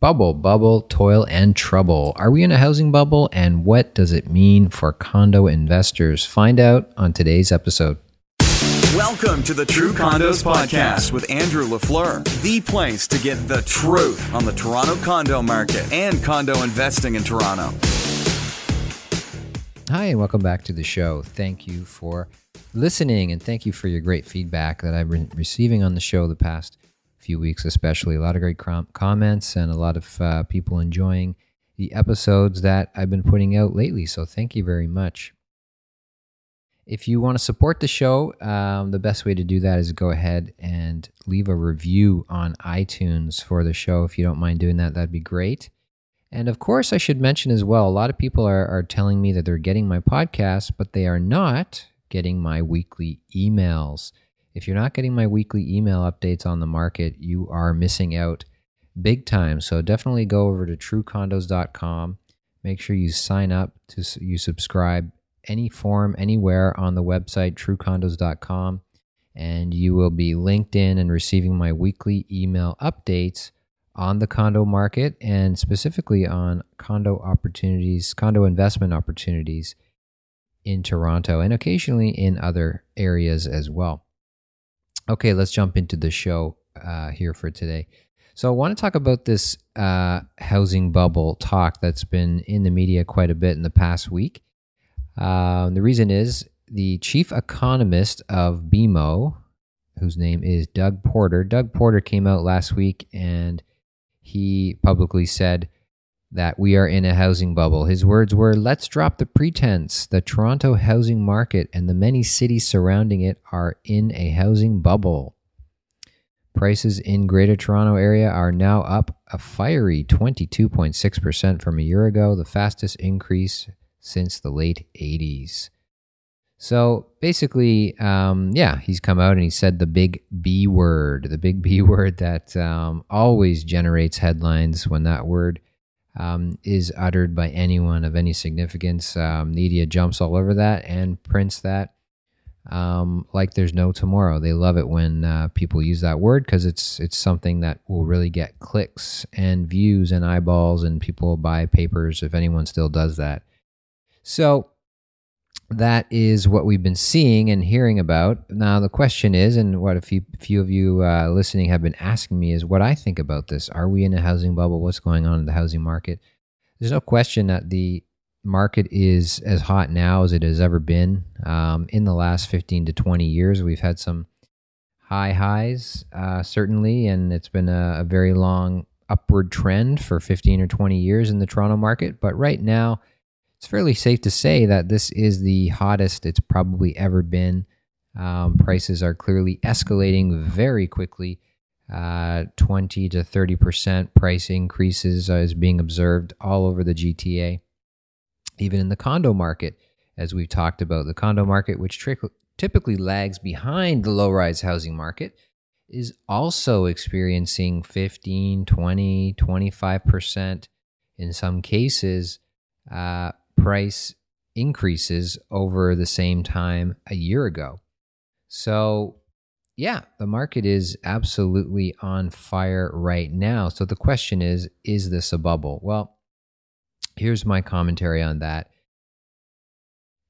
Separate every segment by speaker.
Speaker 1: Bubble, bubble, toil, and trouble. Are we in a housing bubble, and what does it mean for condo investors? Find out on today's episode.
Speaker 2: Welcome to the True Condos Podcast with Andrew LaFleur, the place to get the truth on the Toronto condo market and condo investing in Toronto.
Speaker 1: Hi, and welcome back to the show. Thank you for listening, and thank you for your great feedback that I've been receiving on the show the past few weeks, especially. A lot of great com- comments and a lot of uh, people enjoying the episodes that I've been putting out lately. So thank you very much. If you want to support the show, um, the best way to do that is go ahead and leave a review on iTunes for the show. If you don't mind doing that, that'd be great. And of course, I should mention as well a lot of people are, are telling me that they're getting my podcast, but they are not getting my weekly emails. If you're not getting my weekly email updates on the market, you are missing out big time. So definitely go over to truecondos.com. Make sure you sign up to you subscribe any form anywhere on the website truecondos.com and you will be linked in and receiving my weekly email updates on the condo market and specifically on condo opportunities, condo investment opportunities in Toronto and occasionally in other areas as well. Okay, let's jump into the show uh, here for today. So, I want to talk about this uh, housing bubble talk that's been in the media quite a bit in the past week. Um, the reason is the chief economist of BMO, whose name is Doug Porter. Doug Porter came out last week and he publicly said that we are in a housing bubble. His words were Let's drop the pretense. The Toronto housing market and the many cities surrounding it are in a housing bubble. Prices in Greater Toronto Area are now up a fiery 22.6% from a year ago, the fastest increase since the late 80s. So basically, um, yeah, he's come out and he said the big B word, the big B word that um, always generates headlines when that word um, is uttered by anyone of any significance. Um, media jumps all over that and prints that um, like there's no tomorrow. They love it when uh, people use that word because it's it's something that will really get clicks and views and eyeballs, and people buy papers if anyone still does that. So that is what we've been seeing and hearing about. Now, the question is, and what a few, few of you uh, listening have been asking me, is what I think about this. Are we in a housing bubble? What's going on in the housing market? There's no question that the market is as hot now as it has ever been. Um, in the last 15 to 20 years, we've had some high highs, uh, certainly, and it's been a, a very long upward trend for 15 or 20 years in the Toronto market. But right now, it's fairly safe to say that this is the hottest it's probably ever been. Um, prices are clearly escalating very quickly. Uh, 20 to 30 percent price increases is being observed all over the GTA. Even in the condo market, as we've talked about, the condo market, which typically lags behind the low rise housing market, is also experiencing 15, 20, 25 percent in some cases. Uh, price increases over the same time a year ago. So, yeah, the market is absolutely on fire right now. So the question is is this a bubble? Well, here's my commentary on that.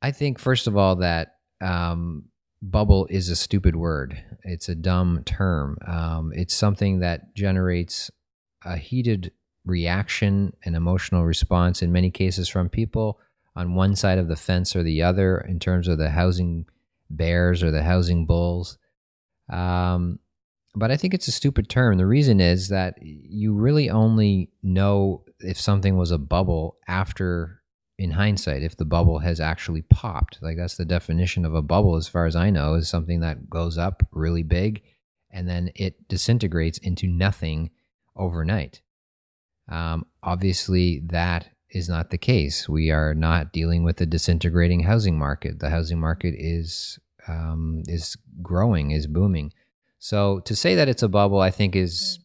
Speaker 1: I think, first of all, that um, bubble is a stupid word. It's a dumb term. Um, it's something that generates a heated reaction and emotional response in many cases from people on one side of the fence or the other in terms of the housing bears or the housing bulls. Um, but I think it's a stupid term. The reason is that you really only know if something was a bubble after, in hindsight, if the bubble has actually popped. Like that's the definition of a bubble, as far as I know, is something that goes up really big and then it disintegrates into nothing overnight. Um, obviously, that is not the case. We are not dealing with a disintegrating housing market. The housing market is um, is growing, is booming. So to say that it's a bubble, I think is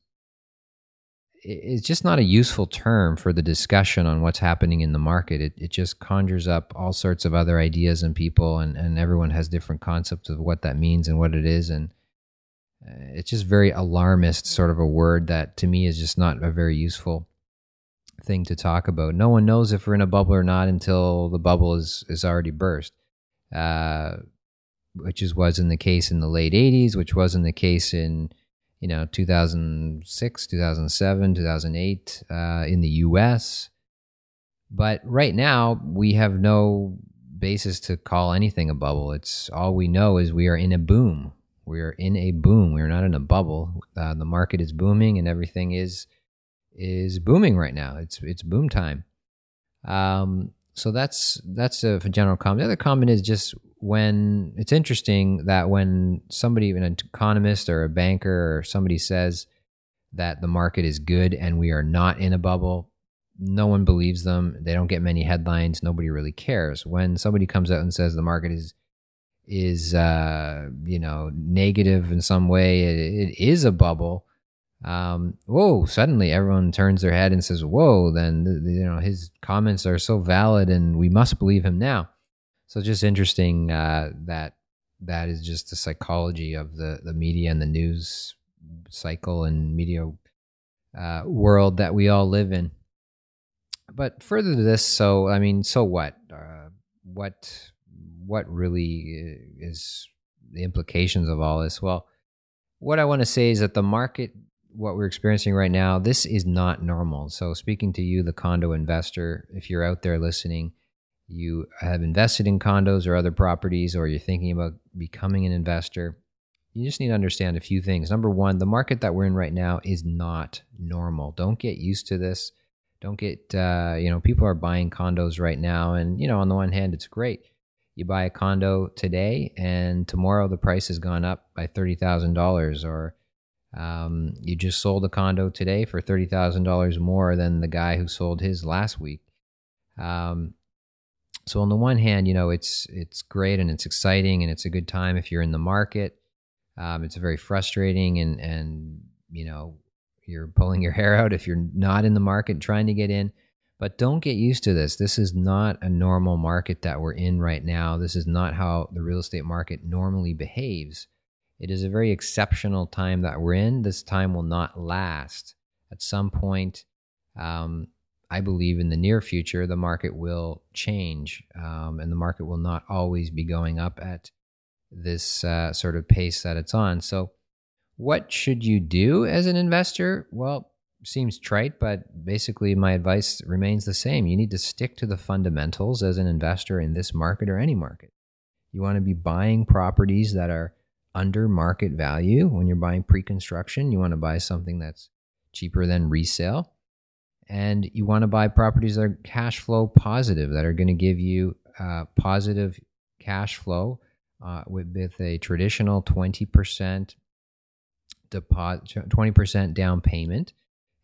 Speaker 1: it's just not a useful term for the discussion on what's happening in the market. It, it just conjures up all sorts of other ideas and people, and, and everyone has different concepts of what that means and what it is. And uh, it's just very alarmist, sort of a word that to me is just not a very useful thing to talk about. No one knows if we're in a bubble or not until the bubble is is already burst. Uh, which is wasn't the case in the late 80s, which wasn't the case in you know 2006, 2007, 2008 uh, in the U.S. But right now we have no basis to call anything a bubble. It's all we know is we are in a boom. We are in a boom. We are not in a bubble. Uh, the market is booming, and everything is is booming right now. It's it's boom time. Um, so that's that's a general comment. The other comment is just when it's interesting that when somebody, an economist or a banker or somebody says that the market is good and we are not in a bubble, no one believes them. They don't get many headlines. Nobody really cares. When somebody comes out and says the market is is uh, you know negative in some way, it, it is a bubble um, whoa, suddenly everyone turns their head and says, whoa, then, you know, his comments are so valid and we must believe him now. So just interesting uh, that that is just the psychology of the, the media and the news cycle and media uh, world that we all live in. But further to this, so I mean, so what? Uh, what what really is the implications of all this? Well, what I want to say is that the market what we're experiencing right now, this is not normal. So, speaking to you, the condo investor, if you're out there listening, you have invested in condos or other properties, or you're thinking about becoming an investor, you just need to understand a few things. Number one, the market that we're in right now is not normal. Don't get used to this. Don't get, uh, you know, people are buying condos right now. And, you know, on the one hand, it's great. You buy a condo today, and tomorrow the price has gone up by $30,000 or um, you just sold a condo today for thirty thousand dollars more than the guy who sold his last week. Um, so on the one hand, you know it's it's great and it's exciting and it's a good time if you're in the market. Um, it's very frustrating and and you know you're pulling your hair out if you're not in the market trying to get in. But don't get used to this. This is not a normal market that we're in right now. This is not how the real estate market normally behaves. It is a very exceptional time that we're in. This time will not last. At some point, um, I believe in the near future, the market will change um, and the market will not always be going up at this uh, sort of pace that it's on. So, what should you do as an investor? Well, seems trite, but basically, my advice remains the same. You need to stick to the fundamentals as an investor in this market or any market. You want to be buying properties that are under market value when you're buying pre-construction. You want to buy something that's cheaper than resale. And you want to buy properties that are cash flow positive, that are going to give you uh, positive cash flow uh, with, with a traditional 20% deposit, 20% down payment,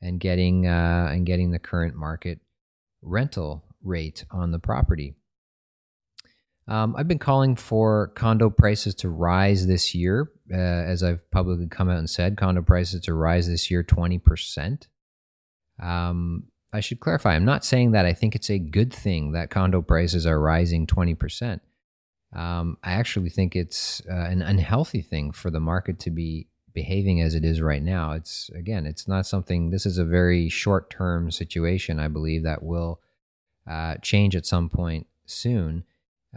Speaker 1: and getting uh, and getting the current market rental rate on the property. Um, I've been calling for condo prices to rise this year, uh, as I've publicly come out and said, condo prices to rise this year 20%. Um, I should clarify, I'm not saying that I think it's a good thing that condo prices are rising 20%. Um, I actually think it's uh, an unhealthy thing for the market to be behaving as it is right now. It's, again, it's not something, this is a very short term situation, I believe, that will uh, change at some point soon.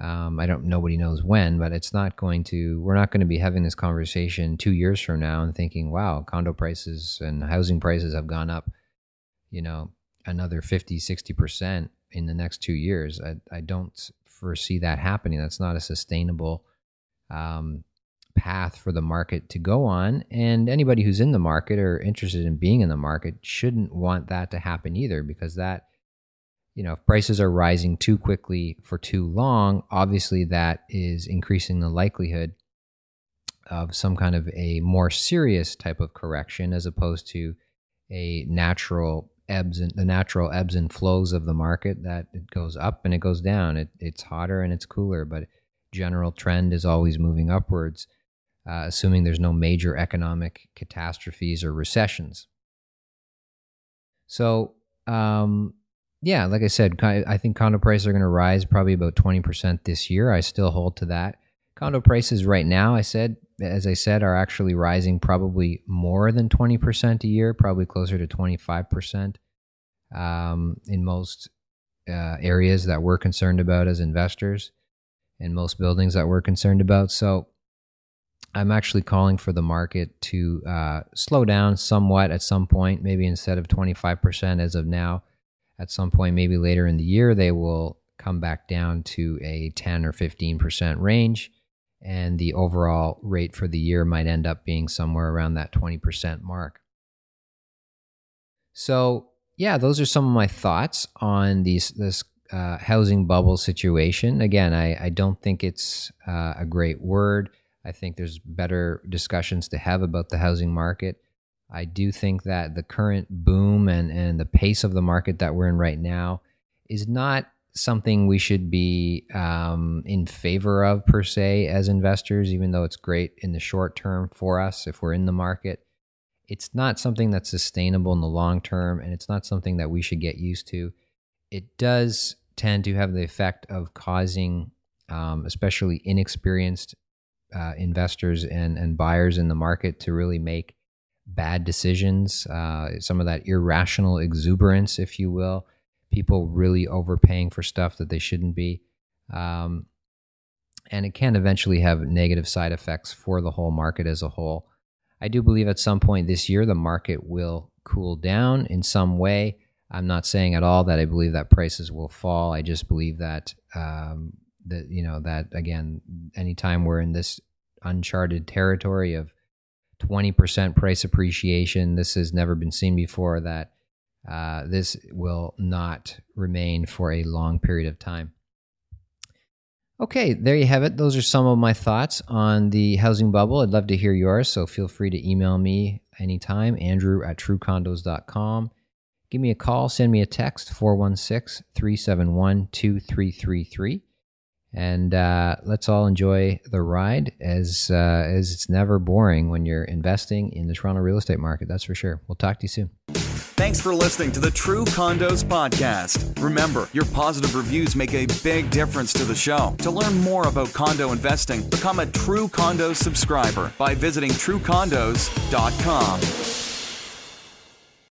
Speaker 1: Um, I don't. Nobody knows when, but it's not going to. We're not going to be having this conversation two years from now and thinking, "Wow, condo prices and housing prices have gone up." You know, another 50, 60 percent in the next two years. I, I don't foresee that happening. That's not a sustainable um, path for the market to go on. And anybody who's in the market or interested in being in the market shouldn't want that to happen either, because that you know, if prices are rising too quickly for too long, obviously that is increasing the likelihood of some kind of a more serious type of correction as opposed to a natural ebbs and the natural ebbs and flows of the market that it goes up and it goes down. It, it's hotter and it's cooler, but general trend is always moving upwards, uh, assuming there's no major economic catastrophes or recessions. So, um, yeah, like I said, I think condo prices are going to rise probably about 20% this year. I still hold to that. Condo prices right now, I said, as I said, are actually rising probably more than 20% a year, probably closer to 25%. um, in most uh, areas that we're concerned about as investors, in most buildings that we're concerned about. So I'm actually calling for the market to uh, slow down somewhat at some point, maybe instead of 25% as of now, at some point, maybe later in the year, they will come back down to a 10 or 15% range. And the overall rate for the year might end up being somewhere around that 20% mark. So, yeah, those are some of my thoughts on these, this uh, housing bubble situation. Again, I, I don't think it's uh, a great word. I think there's better discussions to have about the housing market. I do think that the current boom and, and the pace of the market that we're in right now is not something we should be um, in favor of per se as investors, even though it's great in the short term for us if we're in the market. It's not something that's sustainable in the long term, and it's not something that we should get used to. It does tend to have the effect of causing, um, especially inexperienced uh, investors and, and buyers in the market, to really make bad decisions, uh, some of that irrational exuberance, if you will, people really overpaying for stuff that they shouldn't be. Um, and it can eventually have negative side effects for the whole market as a whole. I do believe at some point this year the market will cool down in some way. I'm not saying at all that I believe that prices will fall. I just believe that um, that you know that again, anytime we're in this uncharted territory of 20% price appreciation. This has never been seen before, that uh, this will not remain for a long period of time. Okay, there you have it. Those are some of my thoughts on the housing bubble. I'd love to hear yours, so feel free to email me anytime, andrew at truecondos.com. Give me a call, send me a text, 416 371 2333 and uh, let's all enjoy the ride as uh, as it's never boring when you're investing in the Toronto real estate market. That's for sure. We'll talk to you soon.
Speaker 2: Thanks for listening to the True Condos podcast. Remember, your positive reviews make a big difference to the show. To learn more about condo investing, become a True Condos subscriber by visiting truecondos.com.